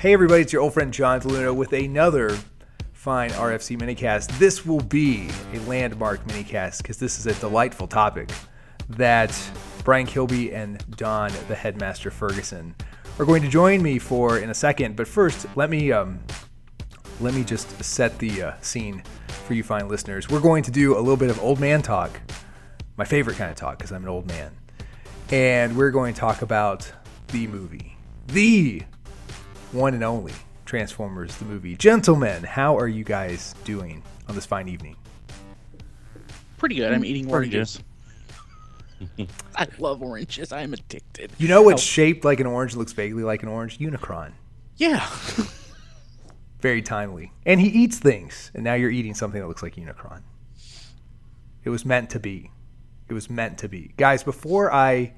Hey, everybody, it's your old friend John DeLuna with another fine RFC minicast. This will be a landmark minicast because this is a delightful topic that Brian Kilby and Don, the headmaster Ferguson, are going to join me for in a second. But first, let me um, let me just set the uh, scene for you fine listeners. We're going to do a little bit of old man talk, my favorite kind of talk because I'm an old man, and we're going to talk about the movie, the one and only Transformers the movie. Gentlemen, how are you guys doing on this fine evening? Pretty good. I'm eating Pretty oranges. I love oranges. I'm addicted. You know what's Oh. shaped like an orange, looks vaguely like an orange? Unicron. Yeah. Very timely. And he eats things, and now you're eating something that looks like Unicron. It was meant to be. It was meant to be. Guys, before I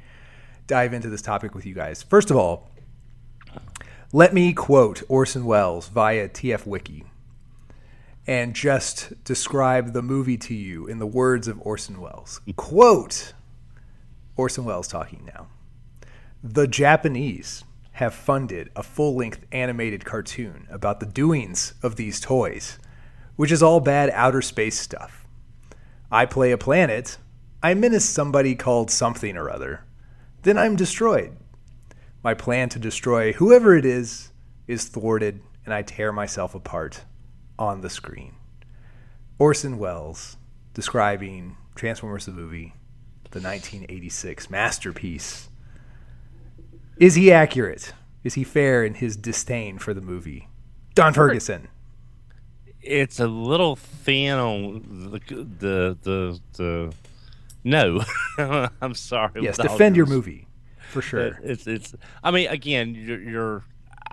dive into this topic with you guys, first of all, let me quote Orson Welles via TF Wiki and just describe the movie to you in the words of Orson Welles. Quote Orson Welles talking now. The Japanese have funded a full length animated cartoon about the doings of these toys, which is all bad outer space stuff. I play a planet, I menace somebody called something or other, then I'm destroyed. My plan to destroy whoever it is is thwarted, and I tear myself apart on the screen. Orson Welles describing Transformers the movie, the 1986 masterpiece. Is he accurate? Is he fair in his disdain for the movie? Don Ferguson. It's a little thin on the the the, the no. I'm sorry. Yes, defend your movie for sure. It's it's. I mean, again, you're. you're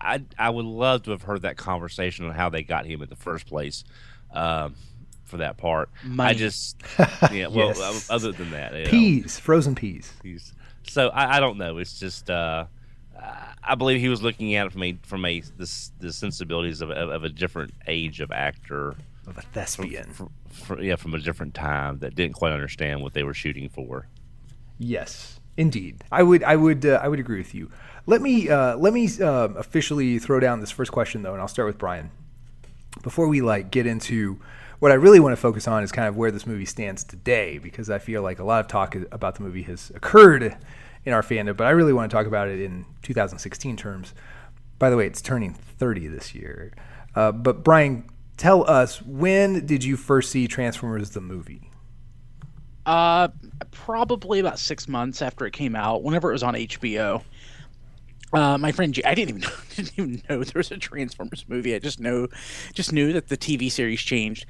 I I would love to have heard that conversation on how they got him in the first place. Um, for that part, I just yeah. Well, Yes. other than that, you know. Peas, frozen peas. He's, so I, I don't know. It's just uh, I believe he was looking at it from a from a this the sensibilities of, of, of a different age of actor. Of a thespian. From, from, yeah, from a different time that didn't quite understand what they were shooting for. Yes, indeed. I would, I would, uh, I would agree with you. Let me, uh, let me uh, officially throw down this first question though, and I'll start with Brian. Before we like get into what I really want to focus on is kind of where this movie stands today, because I feel like a lot of talk about the movie has occurred in our fandom, but I really want to talk about it in 2016 terms. By the way, it's turning 30 this year. Uh, but Brian, tell us when did you first see Transformers the movie? Uh, probably about six months after it came out, whenever it was on HBO. Uh, my friend, J- I didn't even know, didn't even know there was a Transformers movie. I just know, just knew that the TV series changed.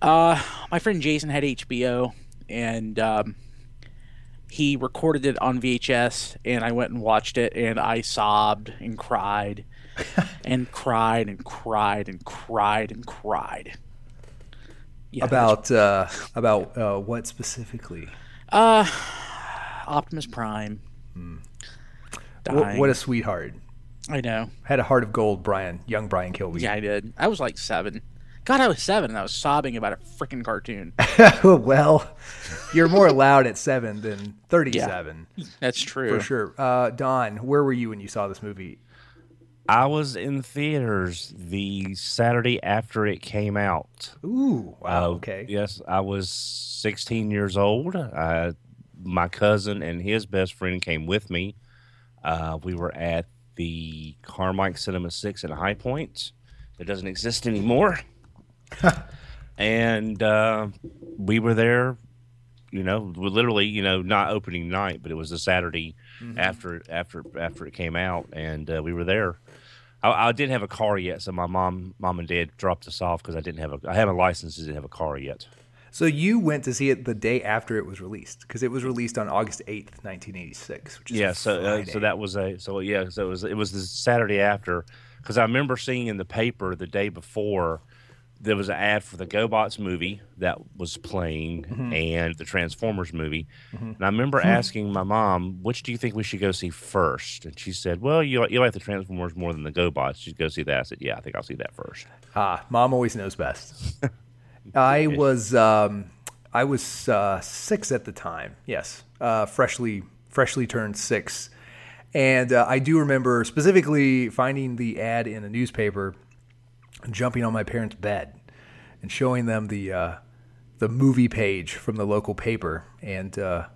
Uh, my friend Jason had HBO, and um, he recorded it on VHS, and I went and watched it, and I sobbed and cried, and cried and cried and cried and cried. Yeah, About uh, about uh, what specifically? Uh, Optimus Prime. What, what a sweetheart. I know. Had a heart of gold, Brian, young Brian Kilby. Yeah, I did. I was like seven. God, I was seven and I was sobbing about a freaking cartoon. well, you're more loud at seven than 37, That's true. for sure. Uh, Don, where were you when you saw this movie? I was in theaters the Saturday after it came out. Ooh, wow, Uh, okay. Yes, I was 16 years old. Uh, my cousin and his best friend came with me. Uh, we were at the Carmike Cinema 6 in High Point. It doesn't exist anymore. and uh, we were there, you know, literally, you know, not opening night, but it was a Saturday after after after it came out, and uh, we were there. I, I didn't have a car yet, so my mom, mom and dad dropped us off because I didn't have a, I had a license, didn't have a car yet. So you went to see it the day after it was released because it was released on August 8th, 1986, Yeah, so uh, so that was a so yeah, so it was it was the Saturday after because I remember seeing in the paper the day before there was an ad for the GoBots movie that was playing Mm-hmm. and the Transformers movie, and I remember asking my mom, "Which do you think we should go see first? And she said, "Well, you you like the Transformers more than the GoBots. You go see that." I said, "Yeah, I think I'll see that first. Ah, mom always knows best. I was um, I was uh, six at the time. Yes, uh, freshly freshly turned six, And uh, I do remember specifically finding the ad in a newspaper jumping on my parents' bed and showing them the uh, the movie page from the local paper and uh,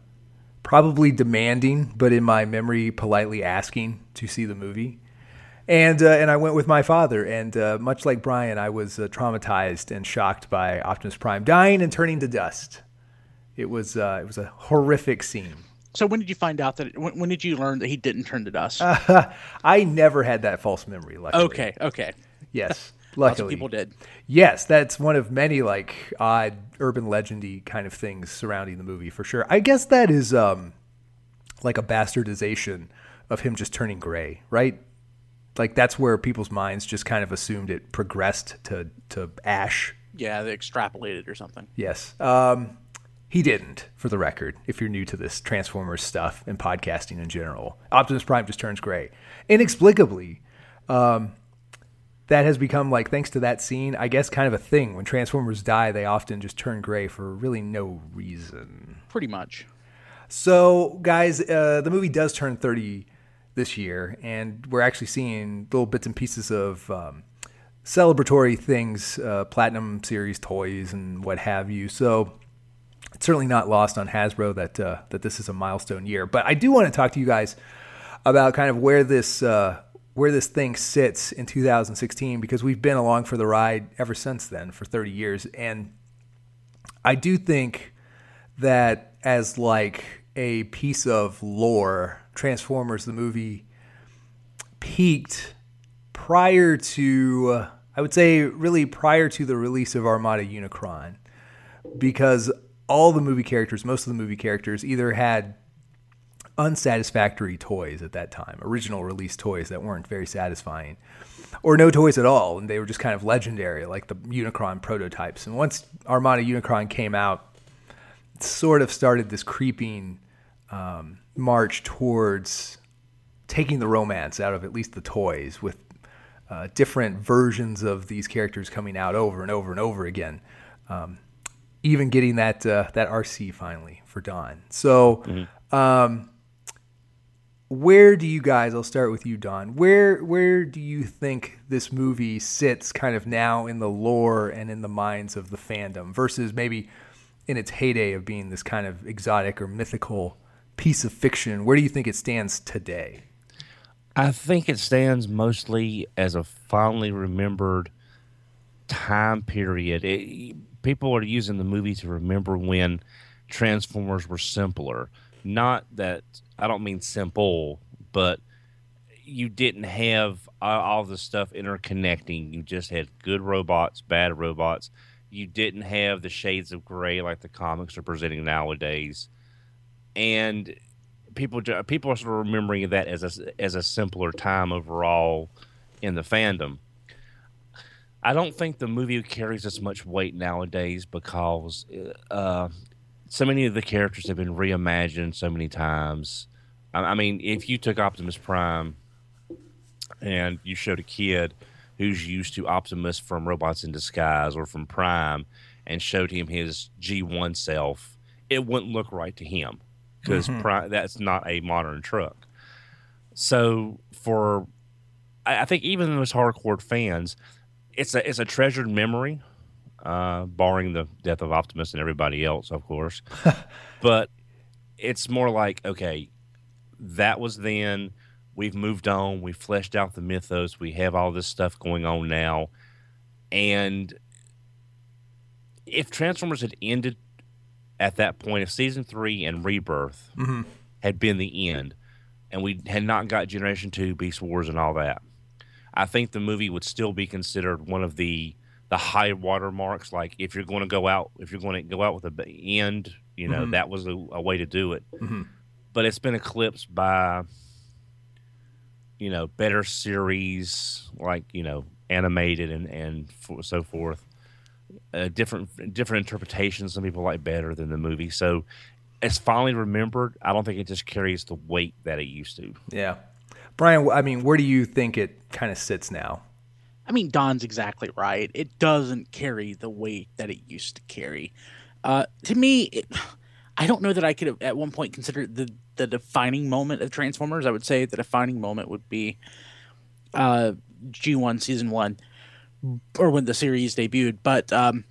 probably demanding, but in my memory, politely asking to see the movie. And uh, and I went with my father, and uh, much like Brian, I was uh, traumatized and shocked by Optimus Prime dying and turning to dust. It was uh, it was a horrific scene. So when did you find out that? It, when, when did you learn that he didn't turn to dust? I never had that false memory. Luckily, okay, okay. yes, luckily people did. Yes, that's one of many like odd urban legendy kind of things surrounding the movie for sure. I guess that is um like a bastardization of him just turning gray, right? Like that's where people's minds just kind of assumed it progressed to to ash. Yeah, they extrapolated or something. Yes. Um he didn't, for the record, if you're new to this Transformers stuff and podcasting in general. Optimus Prime just turns gray. Inexplicably, um, that has become like thanks to that scene i guess kind of a thing. When transformers die they often just turn gray for really no reason. Pretty much. so guys uh, the movie does turn 30 this year and we're actually seeing little bits and pieces of um, celebratory things uh, platinum series toys and what have you. So it's certainly not lost on hasbro that uh, that this is a milestone year. But i do want to talk to you guys about kind of where this uh, where this thing sits in 2016 because we've been along for the ride ever since then for 30 years. And I do think that as like a piece of lore Transformers the movie peaked prior to I would say really prior to the release of Armada Unicron because all the movie characters most of the movie characters either had unsatisfactory toys at that time, original release toys that weren't very satisfying, or no toys at all, and they were just kind of legendary, like the Unicron prototypes. And once Armada Unicron came out, it sort of started this creeping um, march towards taking the romance out of at least the toys with uh, different versions of these characters coming out over and over and over again. Um, even getting that uh, that RC finally for Don. So, um, where do you guys? I'll start with you, Don. Where where do you think this movie sits, kind of now in the lore and in the minds of the fandom, versus maybe in its heyday of being this kind of exotic or mythical piece of fiction? Where do you think it stands today? I think it stands mostly as a fondly remembered time period. It, people are using the movie to remember when Transformers were simpler. Not that I don't mean simple, but you didn't have all, the stuff interconnecting. You just had good robots, bad robots. You didn't have the shades of gray like the comics are presenting nowadays, and people people are sort of remembering that as a as a simpler time overall in the fandom. I don't think the movie carries as much weight nowadays because uh, so many of the characters have been reimagined so many times. I, I mean, if you took Optimus Prime and you showed a kid who's used to Optimus from Robots in Disguise or from Prime and showed him his G1 self, it wouldn't look right to him because mm-hmm. that's not a modern truck. So for I, I think even those hardcore fans, it's a it's a treasured memory, uh, barring the death of Optimus and everybody else, of course. but it's more like okay, that was then. We've moved on. We fleshed out the mythos. We have all this stuff going on now, and if Transformers had ended at that point, if season three and Rebirth had been the end, and we had not got Generation Two, Beast Wars, and all that, I think the movie would still be considered one of the the high water marks. Like if you're going to go out, if you're going to go out with a end, you know that was a, a way to do it. But it's been eclipsed by you know better series like you know animated and and for, so forth. Uh, different different interpretations. Some people like better than the movie. So it's finally remembered. I don't think it just carries the weight that it used to. Yeah, Brian. I mean, where do you think it kind of sits now? I mean, Don's exactly right. It doesn't carry the weight that it used to carry. Uh, to me, it, I don't know that I could have at one point considered the the defining moment of Transformers. I would say the defining moment would be uh, G1 season one, or when the series debuted. But um,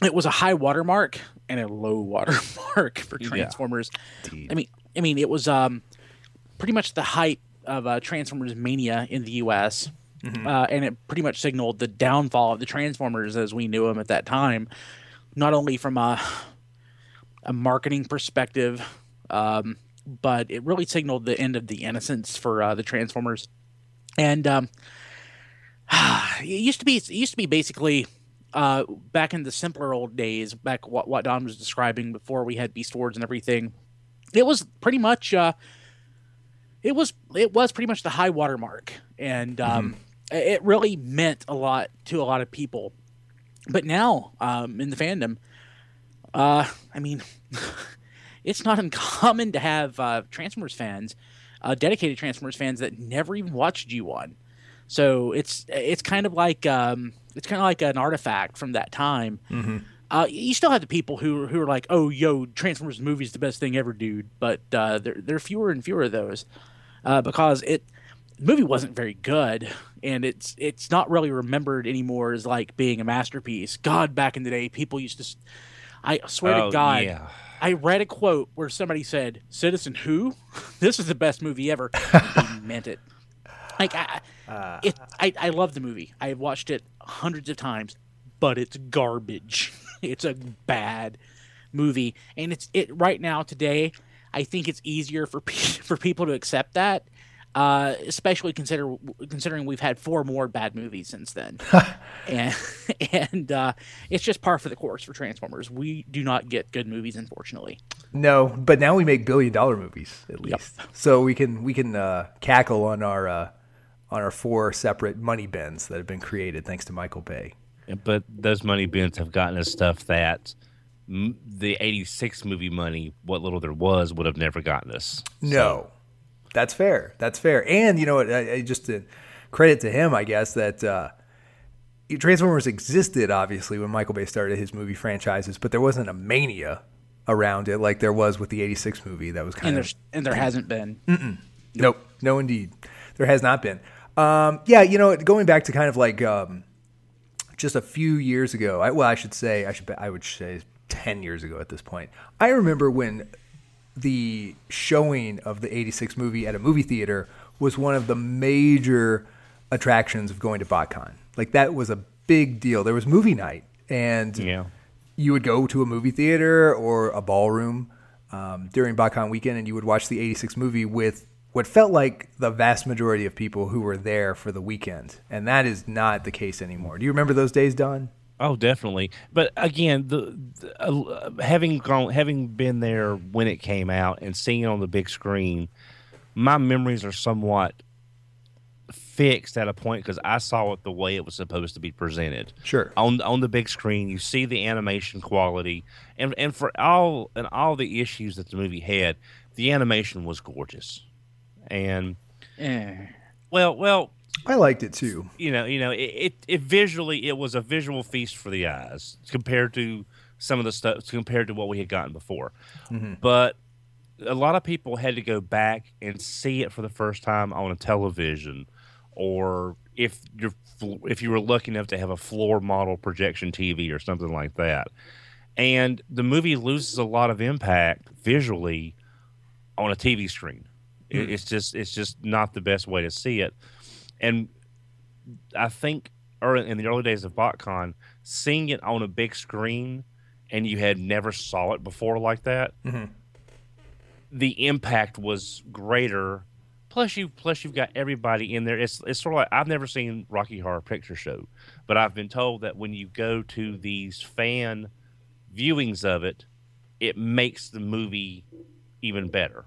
it was a high watermark and a low watermark for Transformers. Indeed. I mean, I mean, it was um, pretty much the height of uh, Transformers mania in the U.S. Uh, and it pretty much signaled the downfall of the Transformers as we knew them at that time, not only from a, a marketing perspective, um, but it really signaled the end of the innocence for uh, the Transformers. And um, it used to be it used to be basically uh, back in the simpler old days, back what what Don was describing before we had Beast Wars and everything. It was pretty much uh, it was it was pretty much the high water mark, and um, it really meant a lot to a lot of people. But now, um, in the fandom, uh, I mean, it's not uncommon to have uh, Transformers fans, uh, dedicated Transformers fans that never even watched G1. So it's it's kind of like um, it's kind of like an artifact from that time. Uh, you still have the people who who are like, "Oh, yo, Transformers movie is the best thing ever, dude." But uh, there there are fewer and fewer of those uh, because it the movie wasn't very good, and it's it's not really remembered anymore as like being a masterpiece. God, back in the day, people used to. i swear Oh, to God, yeah. I read a quote where somebody said, "Citizen Who, this is the best movie ever." they meant it. Like I, it, I, I love the movie. I have watched it hundreds of times, but it's garbage. it's a bad movie, and it's it right now today. I think it's easier for pe- for people to accept that, uh, especially consider considering we've had four more bad movies since then, and and uh, it's just par for the course for Transformers. We do not get good movies, unfortunately. No, but now we make billion dollar movies at least, so we can we can uh, cackle on our uh, on our four separate money bins that have been created thanks to Michael Bay. But those money bins have gotten us stuff that m- the 86 movie money, what little there was, would have never gotten us. No, that's fair. That's fair. And you know what? I, I just to credit to him, I guess that uh, Transformers existed obviously when Michael Bay started his movie franchises, but there wasn't a mania around it like there was with the '86 movie. That was And kind of and there hasn't been. Nope. No, indeed. There has not been. Um, yeah, you know, going back to kind of like um, just a few years ago. I, well, I should say, I should, I would say, ten years ago at this point. I remember when the showing of the '86 movie at a movie theater was one of the major attractions of going to BotCon. Like that was a big deal. There was movie night, and Yeah. you would go to a movie theater or a ballroom um, during BotCon weekend, and you would watch the '86 movie with what felt like the vast majority of people who were there for the weekend, and that is not the case anymore. Do you remember those days, Don? Oh, definitely. But again, the, the uh, having gone, having been there when it came out and seeing it on the big screen, my memories are somewhat fixed at a point because I saw it the way it was supposed to be presented. Sure. On on the big screen, you see the animation quality, and and for all and all the issues that the movie had, the animation was gorgeous, and Eh. well, well, I liked it too. you know, you know, it, it, it visually it was a visual feast for the eyes compared to some of the stuff compared to what we had gotten before. Mm-hmm. But a lot of people had to go back and see it for the first time on a television, or if you're if you were lucky enough to have a floor model projection TV or something like that. And the movie loses a lot of impact visually on a TV screen. It, mm. it's just it's just not the best way to see it. And I think early, in the early days of BotCon, seeing it on a big screen and you had never saw it before like that, mm-hmm. the impact was greater. Plus, you plus you've got everybody in there. It's it's sort of like I've never seen Rocky Horror Picture Show, but I've been told that when you go to these fan viewings of it, it makes the movie even better.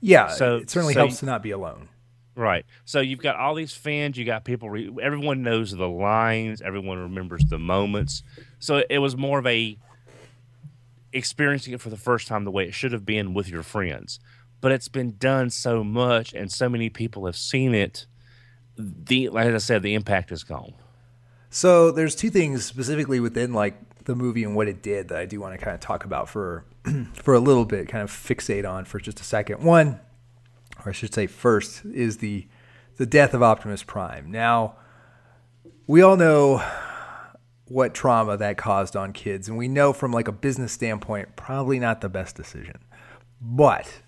Yeah, So- it certainly so helps you- to not be alone. Right. So you've got all these fans. You got people. Re- everyone knows the lines. Everyone remembers the moments. So it was more of a experiencing it for the first time the way it should have been with your friends. But it's been done so much, and so many people have seen it. The like I said, the impact is gone. So there's two things specifically within like the movie and what it did that I do want to kind of talk about for for a little bit, kind of fixate on for just a second. One, or I should say, first is the the death of Optimus Prime. Now, we all know what trauma that caused on kids, and we know from like a business standpoint, probably not the best decision. But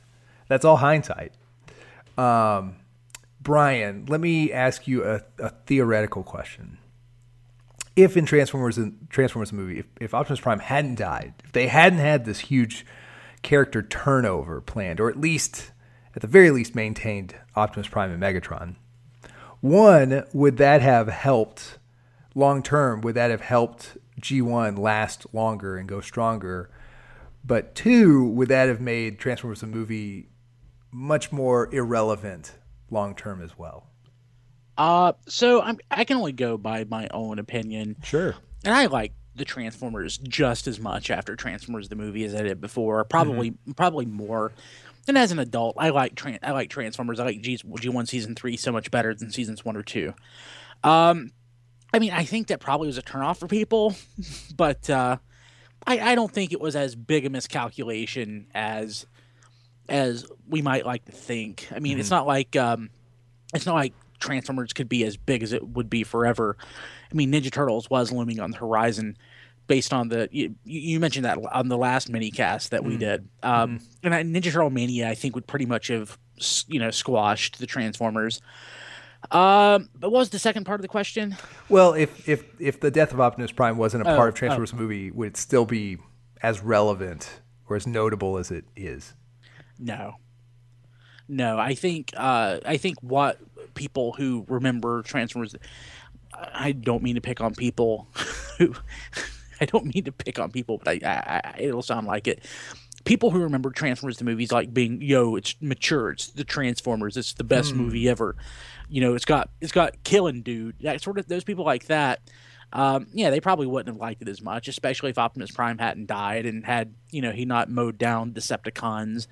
that's all hindsight. Um, Brian, let me ask you a, a theoretical question. If in Transformers, Transformers movie, if, if Optimus Prime hadn't died, if they hadn't had this huge character turnover planned, or at least, at the very least, maintained Optimus Prime and Megatron, one, would that have helped long term? Would that have helped G1 last longer and go stronger? But two, would that have made Transformers the movie much more irrelevant long term as well? Uh, so I'm I can only go by my own opinion. Sure. And I like the Transformers just as much after Transformers the movie as I did before. Probably mm-hmm. probably more. And as an adult, I like Tran- I like Transformers. I like G G one season three so much better than seasons one or two. Um, I mean, I think that probably was a turnoff for people, but uh, I, I don't think it was as big a miscalculation as as we might like to think. I mean, mm-hmm. it's not like um, it's not like Transformers could be as big as it would be forever. I mean, Ninja Turtles was looming on the horizon based on the you, you mentioned that on the last mini cast that we mm-hmm. did. Um, mm-hmm. And Ninja Turtle Mania, I think, would pretty much have you know squashed the Transformers. Um, but what was the second part of the question? Well, if if if the death of Optimus Prime wasn't a oh, part of Transformers oh. movie, would it still be as relevant or as notable as it is? No. No, I think uh, I think what people who remember Transformers. I don't mean to pick on people who. I don't mean to pick on people, but I, I, I it'll sound like it people who remember Transformers the movies like being yo, it's mature, it's the Transformers, it's the best mm. movie ever. You know, it's got it's got killing dude. That sort of those people like that. Um, yeah, they probably wouldn't have liked it as much, especially if Optimus Prime hadn't died and had you know he not mowed down Decepticons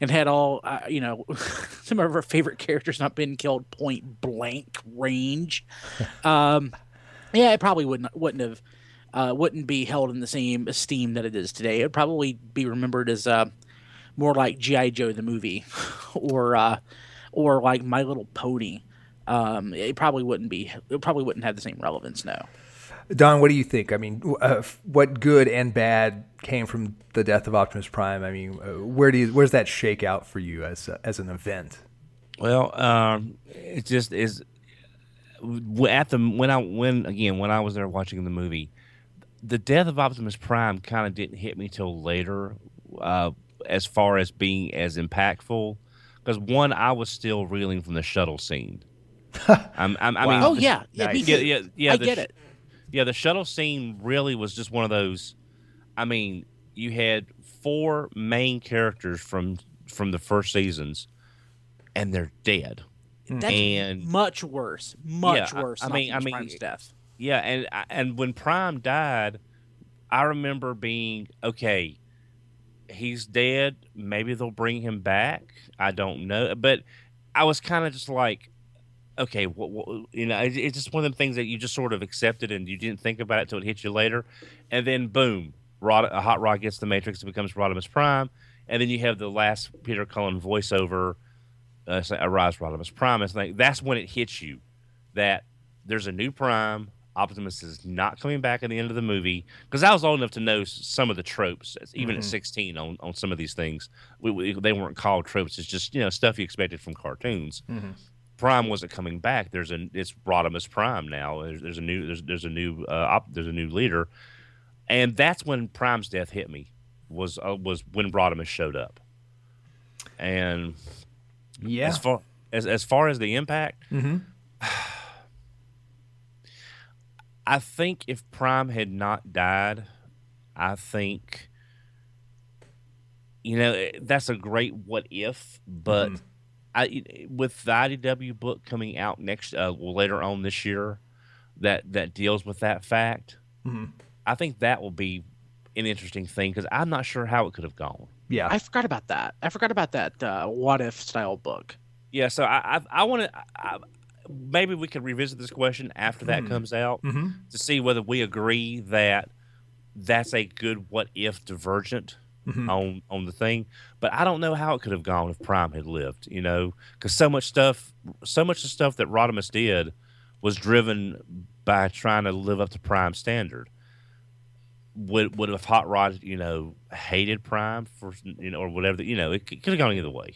and had all uh, you know some of our favorite characters not been killed point blank range. Um, yeah, it probably wouldn't wouldn't have uh, wouldn't be held in the same esteem that it is today. It would probably be remembered as uh, more like GI Joe the movie, or uh, or like My Little Pony. Um, it probably wouldn't be. It probably wouldn't have the same relevance now. Don, what do you think? I mean, uh, what good and bad came from the death of Optimus Prime? I mean, uh, where do you, where's that shake out for you as as an event? Well, um, it just is at the when I when again when I was there watching the movie, the death of Optimus Prime kind of didn't hit me till later, uh, as far as being as impactful. Because one, I was still reeling from the shuttle scene. I'm, I'm, i mean, oh yeah, yeah, nice. yeah, yeah, yeah, I get it. Yeah, the shuttle scene really was just one of those. I mean, you had four main characters from from the first seasons, and they're dead. That's and much worse, much yeah, worse. I, I mean, I mean, death. Yeah, and and when Prime died, I remember being okay. He's dead. Maybe they'll bring him back. I don't know, but I was kind of just like, okay, what, what, you know, it, it's just one of the things that you just sort of accepted and you didn't think about it until it hit you later, and then boom, Rod, a hot rod gets the Matrix, it becomes Rodimus Prime, and then you have the last Peter Cullen voiceover, uh, say, "Arise, Rodimus Prime." It's like that's when it hits you that there's a new Prime Optimus is not coming back at the end of the movie because I was old enough to know some of the tropes, even mm-hmm. at 16 on, on some of these things. We, we, they weren't called tropes; it's just you know stuff you expected from cartoons. Mm-hmm. Prime wasn't coming back. There's a it's Rodimus Prime now. There's, there's a new there's there's a new uh, op, there's a new leader, and that's when Prime's death hit me. Was uh, was when Rodimus showed up, and yeah, as far as as far as the impact. Mm-hmm I think if Prime had not died, I think you know eh, that's a great what if, but mm-hmm. I with the IDW book coming out next uh, later on this year that that deals with that fact, mm-hmm. I think that will be an interesting thing because I'm not sure how it could have gone. Yeah, I forgot about that. I forgot about that uh, what if style book. Yeah, so I I, I want to maybe we could revisit this question after that mm-hmm. comes out mm-hmm. to see whether we agree that that's a good what if divergent on on the thing. But I don't know how it could have gone if Prime had lived. You know, because so much stuff, so much of the stuff that Rodimus did was driven by trying to live up to Prime standard. Would would have Hot Rod, you know, hated Prime for you know or whatever? You know, it could have gone either way.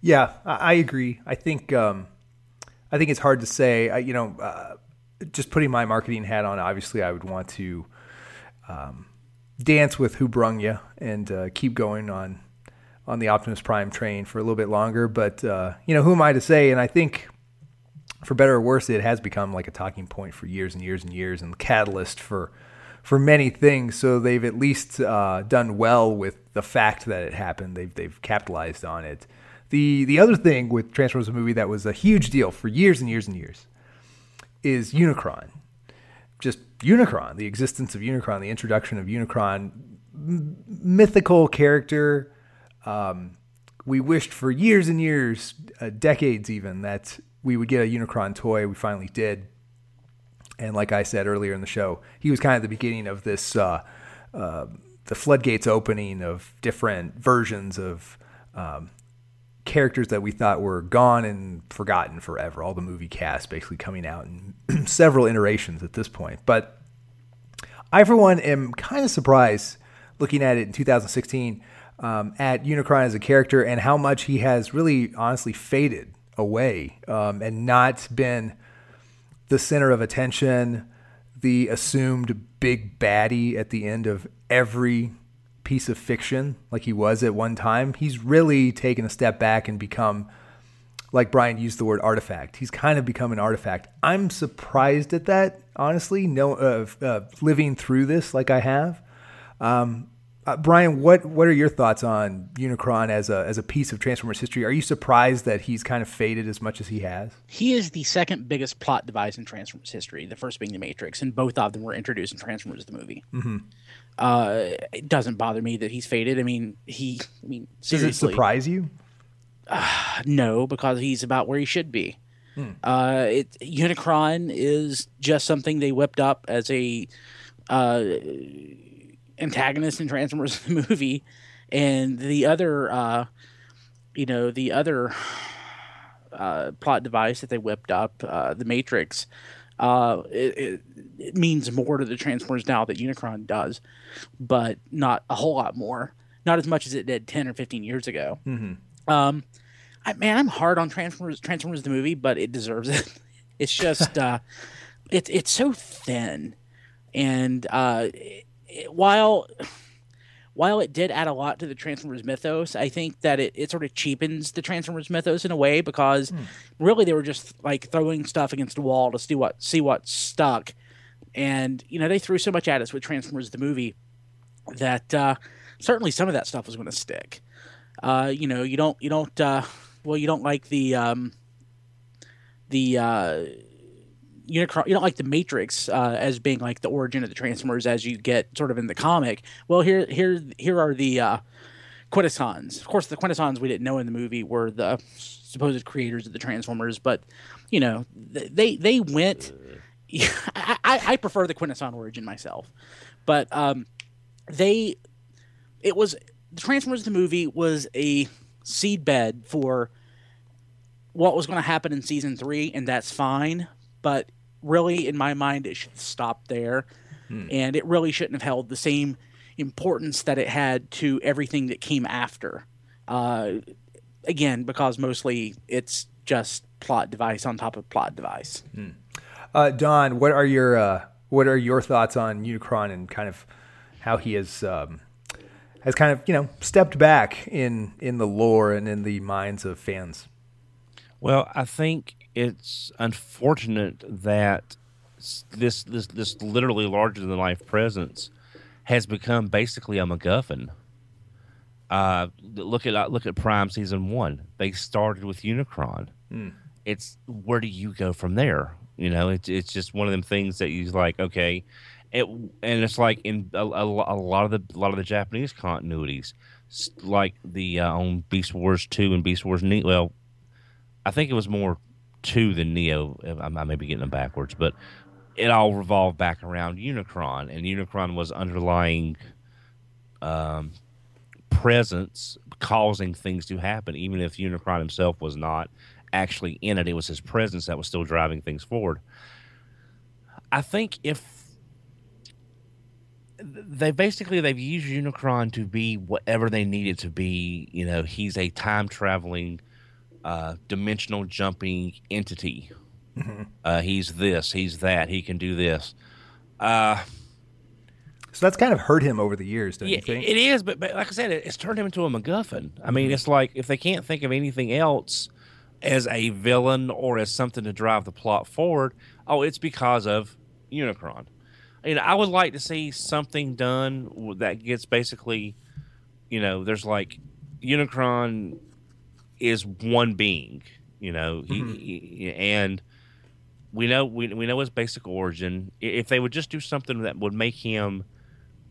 Yeah, I, I agree. I think um, I think it's hard to say. I, you know, uh, just putting my marketing hat on, obviously, I would want to um, dance with who brung you and uh, keep going on on the Optimus Prime train for a little bit longer. But uh, you know, who am I to say? And I think, for better or worse, it has become like a talking point for years and years and years, and the catalyst for for many things. So they've at least uh, done well with the fact that it happened. They've they've capitalized on it. The the other thing with Transformers movie that was a huge deal for years and years and years is Unicron. Just Unicron, the existence of Unicron, the introduction of Unicron, m- mythical character. Um, we wished for years and years, uh, decades even, that we would get a Unicron toy. We finally did. And like I said earlier in the show, he was kind of the beginning of this, uh, uh, the floodgates opening of different versions of um, characters that we thought were gone and forgotten forever. All the movie cast basically coming out in several iterations at this point. But I, for one, am kind of surprised looking at it in 2016 um, at Unicron as a character and how much he has really honestly faded away um, and not been the center of attention, the assumed big baddie at the end of every piece of fiction like he was at one time. He's really taken a step back and become, like Brian used the word artifact. He's kind of become an artifact. I'm surprised at that, honestly. No, uh, uh, living through this like I have. Um, uh, Brian, what what are your thoughts on Unicron as a as a piece of Transformers history? Are you surprised that he's kind of faded as much as he has? He is the second biggest plot device in Transformers history. The first being the Matrix, and both of them were introduced in Transformers the movie. Mm-hmm. Uh, it doesn't bother me that he's faded. I mean, he. I mean, Does it surprise you? no, because he's about where he should be. Uh, it Unicron is just something they whipped up as a uh, antagonist in Transformers the movie, and the other, uh, you know, the other uh, plot device that they whipped up, uh, the Matrix. Uh, it, it, it means more to the Transformers now that Unicron does, but not a whole lot more. Not as much as it did ten or fifteen years ago. Um, I, man, I'm hard on Transformers. Transformers the movie, but it deserves it. It's just, uh, it's it's so thin, and uh, it, it- while while it did add a lot to the Transformers mythos, I think that it, it sort of cheapens the Transformers mythos in a way because really they were just like throwing stuff against the wall to see what see what stuck, and you know they threw so much at us with Transformers the movie that uh, certainly some of that stuff was going to stick. Uh, you know, you don't you don't uh, well you don't like the um, the uh, Unicron, you don't like the Matrix uh, as being like the origin of the Transformers as you get sort of in the comic. Well, here here here are the uh, Quintessons. Of course, the Quintessons we didn't know in the movie were the supposed creators of the Transformers, but you know they they went. I, I, prefer the Quintesson origin myself, but um, they it was the Transformers the movie was a seedbed for what was going to happen in season three, and that's fine. But really, in my mind, it should stop there, and it really shouldn't have held the same importance that it had to everything that came after. Uh, again, because mostly it's just plot device on top of plot device. Uh, Don, what are your uh, what are your thoughts on Unicron and kind of how he has um, has kind of you know stepped back in in the lore and in the minds of fans? Well, I think it's unfortunate that this this this literally larger than life presence has become basically a MacGuffin. Uh, look at look at Prime season one. They started with Unicron. It's where do you go from there? You know, it's it's just one of them things that you like. Okay, it and it's like in a, a, a lot of the a lot of the Japanese continuities, like the uh, on Beast Wars two and Beast Wars Well, I think it was more two than Neo. I, may be getting them backwards, but it all revolved back around Unicron, and Unicron was underlying um, presence causing things to happen, even if Unicron himself was not actually in it. It was his presence that was still driving things forward. I think if they basically they've used Unicron to be whatever they need it to be. You know, he's a time traveling, uh, dimensional jumping entity. Mm-hmm. Uh, he's this, he's that, he can do this. Uh, so that's kind of hurt him over the years, don't yeah, you think? It is, but, but like I said, it, it's turned him into a MacGuffin. I mean, mm-hmm. it's like if they can't think of anything else as a villain or as something to drive the plot forward, oh, it's because of Unicron. You know, I would like to see something done that gets basically, you know, there's like Unicron is one being, you know, mm-hmm. he, he, and we know we, we know his basic origin. If they would just do something that would make him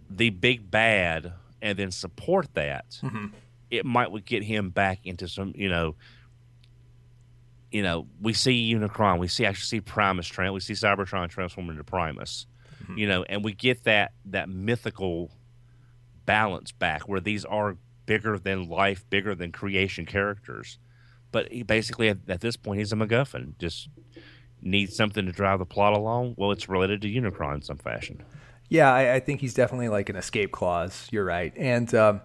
the big bad and then support that, mm-hmm. it might would get him back into some, you know, you know, we see Unicron, we see actually see Primus, we see Cybertron transform into Primus, mm-hmm. you know, and we get that that mythical balance back where these are bigger than life, bigger than creation characters. But he basically, at, at this point, he's a MacGuffin. Just needs something to drive the plot along. Well, it's related to Unicron in some fashion. Yeah, I, I, think he's definitely like an escape clause. You're right, and um,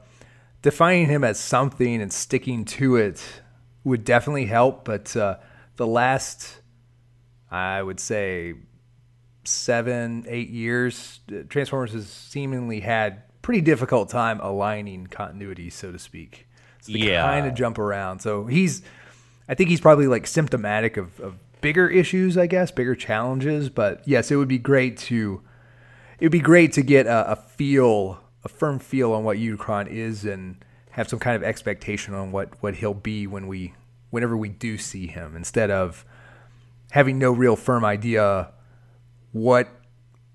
defining him as something and sticking to it would definitely help. But uh, the last, I would say, seven, eight years, Transformers has seemingly had pretty difficult time aligning continuity, so to speak. So they yeah. kind of jump around. So he's, I think he's probably like symptomatic of, of bigger issues, I guess, bigger challenges. But yes, it would be great to it would be great to get a, a feel, a firm feel on what Unicron is, and have some kind of expectation on what what he'll be when we, whenever we do see him, instead of having no real firm idea what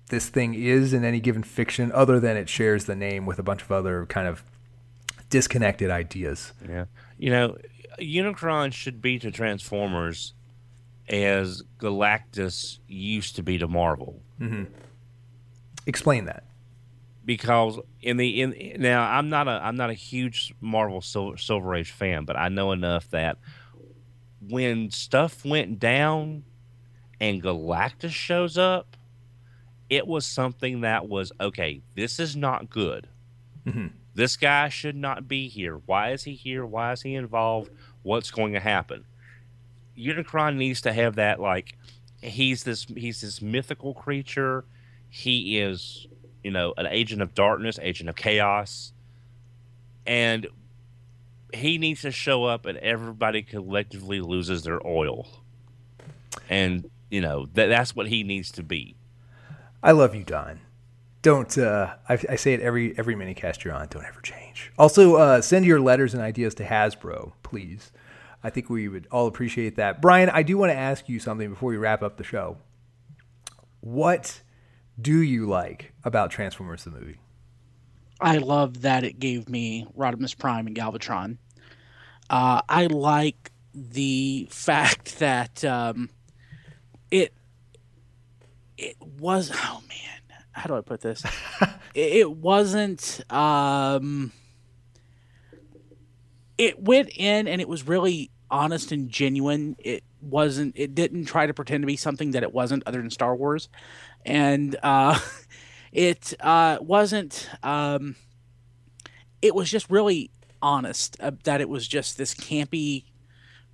this thing is in any given fiction, other than it shares the name with a bunch of other kind of disconnected ideas. Yeah, you know, Unicron should be to Transformers as Galactus used to be to Marvel. Mm-hmm. Explain that. Because in the in now I'm not a I'm not a huge Marvel Silver, Silver Age fan, but I know enough that when stuff went down and Galactus shows up, it was something that was okay. This is not good. Mm-hmm. This guy should not be here. Why is he here? Why is he involved? What's going to happen? Unicron needs to have that like he's this he's this mythical creature he is, you know, an agent of darkness, agent of chaos, and he needs to show up, and everybody collectively loses their oil, and you know that that's what he needs to be. I love you, Don. Don't uh, I, I, say it every every mini cast you're on. Don't ever change. Also, uh, send your letters and ideas to Hasbro, please. I think we would all appreciate that. Brian, I do want to ask you something before we wrap up the show. What do you like about Transformers the movie? I love that it gave me Rodimus Prime and Galvatron. Uh, I like the fact that um, it was oh man how do I put this? it, it, wasn't um, it went in and it was really honest and genuine. It wasn't it didn't try to pretend to be something that it wasn't other than Star Wars and uh, it uh, wasn't. Um, it was just really honest uh, that it was just this campy,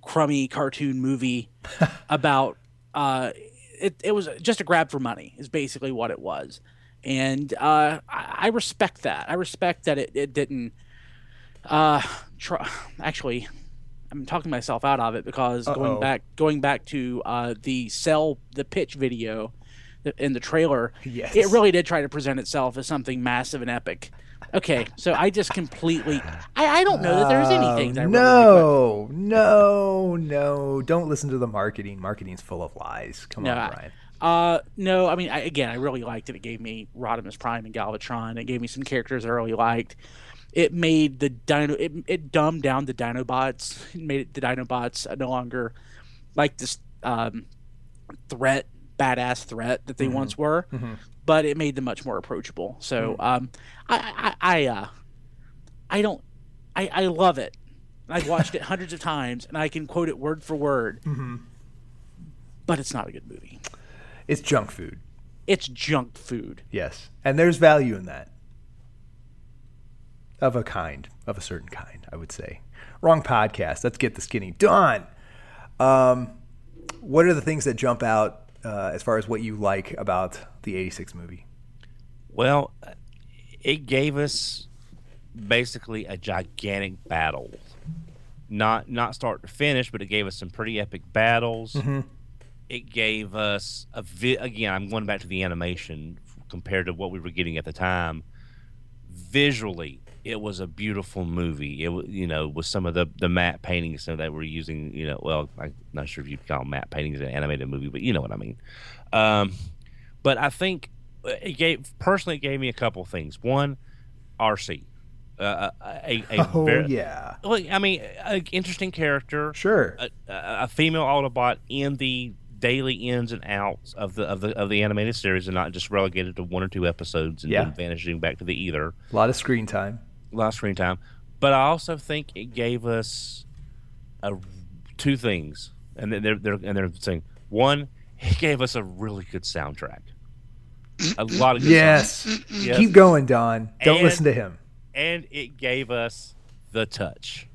crummy cartoon movie about. Uh, it, it was just a grab for money is basically what it was and uh, I, I, respect that i respect that it, it didn't uh, try, actually i'm talking myself out of it because Uh-oh. going back going back to uh, the sell the pitch video in the trailer, yes. it really did try to present itself as something massive and epic. Okay, so I just completely I, I don't know that there's anything that No, really no, no. Don't listen to the marketing. Marketing's full of lies. Come no, on, Brian. Uh, no, I mean, I, again, I really liked it. It gave me Rodimus Prime and Galvatron. It gave me some characters I really liked. It made the Dino. It, it dumbed down the Dinobots. It made it, the Dinobots no longer like this um, threat badass threat that they Mm-hmm. once were, but it made them much more approachable. So Mm. um, I I I, uh, I don't I, I love it. I've watched it hundreds of times, and I can quote it word for word. Mm-hmm. But it's not a good movie. It's junk food. It's junk food. Yes. And there's value in that. Of a kind, of a certain kind, I would say. Wrong podcast. Let's get the skinny done. Um, what are the things that jump out uh, as far as what you like about the 86 movie? Well, it gave us basically a gigantic battle. Not not start to finish, but it gave us some pretty epic battles. It gave us a vi- again. I'm going back to the animation compared to what we were getting at the time. Visually, it was a beautiful movie. It was you know with some of the the matte paintings that we're using. You know, well, I'm not sure if you'd call matte paintings an animated movie, but you know what I mean. Um, but I think it gave personally it gave me a couple things. One, Arcee, uh, a, a, a Oh, very, yeah. well, I mean, an interesting character, Sure. a, a a female Autobot in the daily ins and outs of the of the of the animated series, and not just relegated to one or two episodes and Yeah. then vanishing back to the ether. A lot of screen time. A lot of screen time, but I also think it gave us a, two things, and they're, they're and they're saying one, it gave us a really good soundtrack. A lot of good Yes. Yes. Keep going, Don. Don't And- listen to him. and it gave us the touch.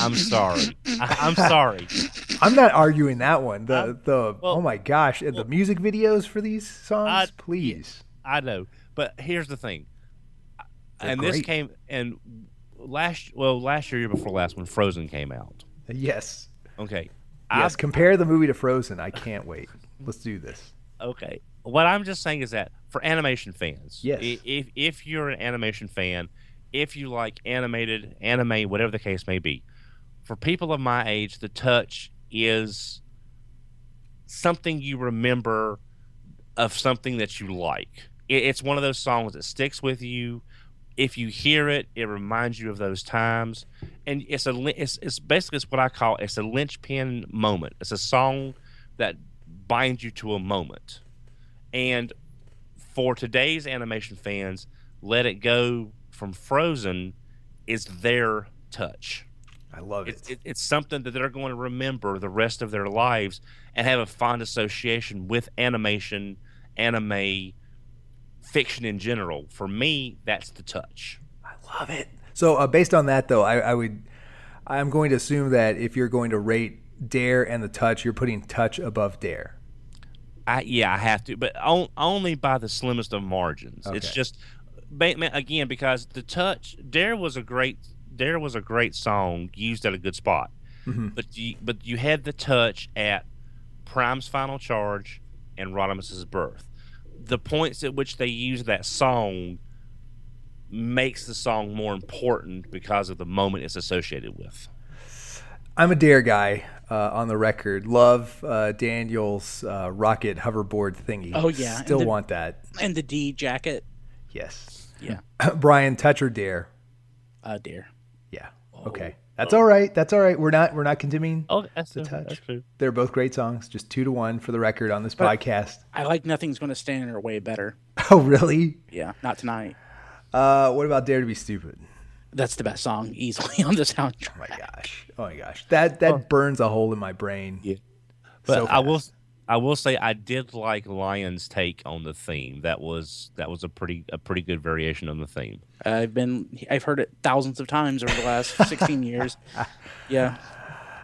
I'm sorry. I, I'm sorry. I'm not arguing that one. The Um, the well- oh my gosh, and the music videos for these songs, I- please. I know, but here's the thing. They're and this came and last well last year year before last when Frozen came out. Yes. Okay. Yes. Compare the movie to Frozen. I can't wait. Let's do this. Okay. What I'm just saying is that for animation fans, Yes. if if you're an animation fan, if you like animated anime, whatever the case may be, for people of my age, the touch is something you remember of something that you like. It, it's one of those songs that sticks with you. If you hear it, it reminds you of those times, and it's a it's, it's basically it's what I call it's a linchpin moment. It's a song that binds you to a moment, and for today's animation fans, Let It Go from Frozen is their touch. I love it. It's, it, it's something that they're going to remember the rest of their lives and have a fond association with animation, anime, fiction in general. For me, that's the touch. I love it. So uh, based on that, though, I, I would, I'm going to assume that if you're going to rate Dare and the Touch, you're putting Touch above Dare. I, yeah, I have to, but on, only by the slimmest of margins. It's just again because the touch. Dare was a great. Dare was a great song used at a good spot, Mhm. but you but you had the touch at Prime's final charge and Rodimus's birth. The points at which they use that song makes the song more important because of the moment it's associated with. I'm a Dare guy uh, on the record. Love uh, Daniel's uh, rocket hoverboard thingy. Oh, yeah, and Still the- want that. And the D jacket. Yes. Yeah. Brian, Touch or Dare? Uh, dear. Yeah. Okay. That's all right. That's all right. We're not we're not condemning. Oh, that's The true. touch. That's true. They're both great songs. Just two to one for the record on this But- podcast. I like Nothing's Gonna Stand in Our Way better. Oh, really? Yeah, not tonight. Uh, what about Dare to Be Stupid? That's the best song easily on the soundtrack. Oh my gosh. Oh my gosh. That that burns a hole in my brain. Yeah. But So I will fast. I will say I did like Lion's take on the theme. That was that was a pretty a pretty good variation on the theme. I've been I've heard it thousands of times over the last 16 years. Yeah.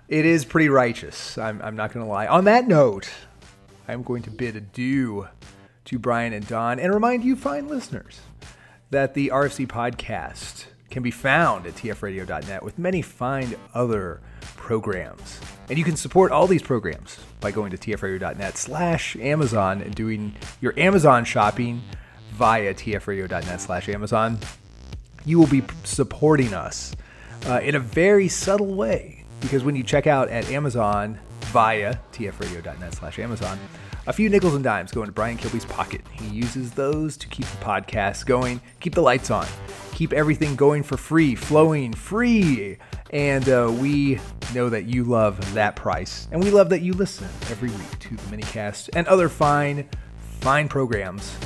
It is pretty righteous. I'm, I'm not going to lie. On that note, I'm going to bid adieu to Brian and Don and remind you, fine listeners, that the RFC podcast can be found at tfradio.net with many fine other programs. And you can support all these programs by going to tfradio.net slash Amazon and doing your Amazon shopping via tfradio.net slash Amazon you will be supporting us uh, in a very subtle way because when you check out at Amazon via tfradio.net slash Amazon, a few nickels and dimes go into Brian Kilby's pocket. He uses those to keep the podcast going, keep the lights on, keep everything going for free, flowing free And uh, we know that you love that price. And we love that you listen every week to the minicast and other fine, fine programs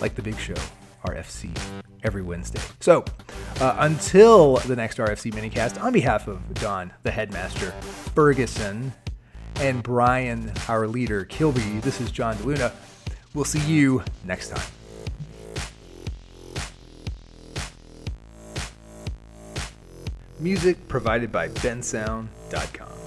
like The Big Show, RFC, every Wednesday. So uh, until the next RFC minicast, on behalf of Don, the headmaster, Ferguson, and Brian, our leader, Kilby, this is John DeLuna. We'll see you next time. Music provided by bensound.com.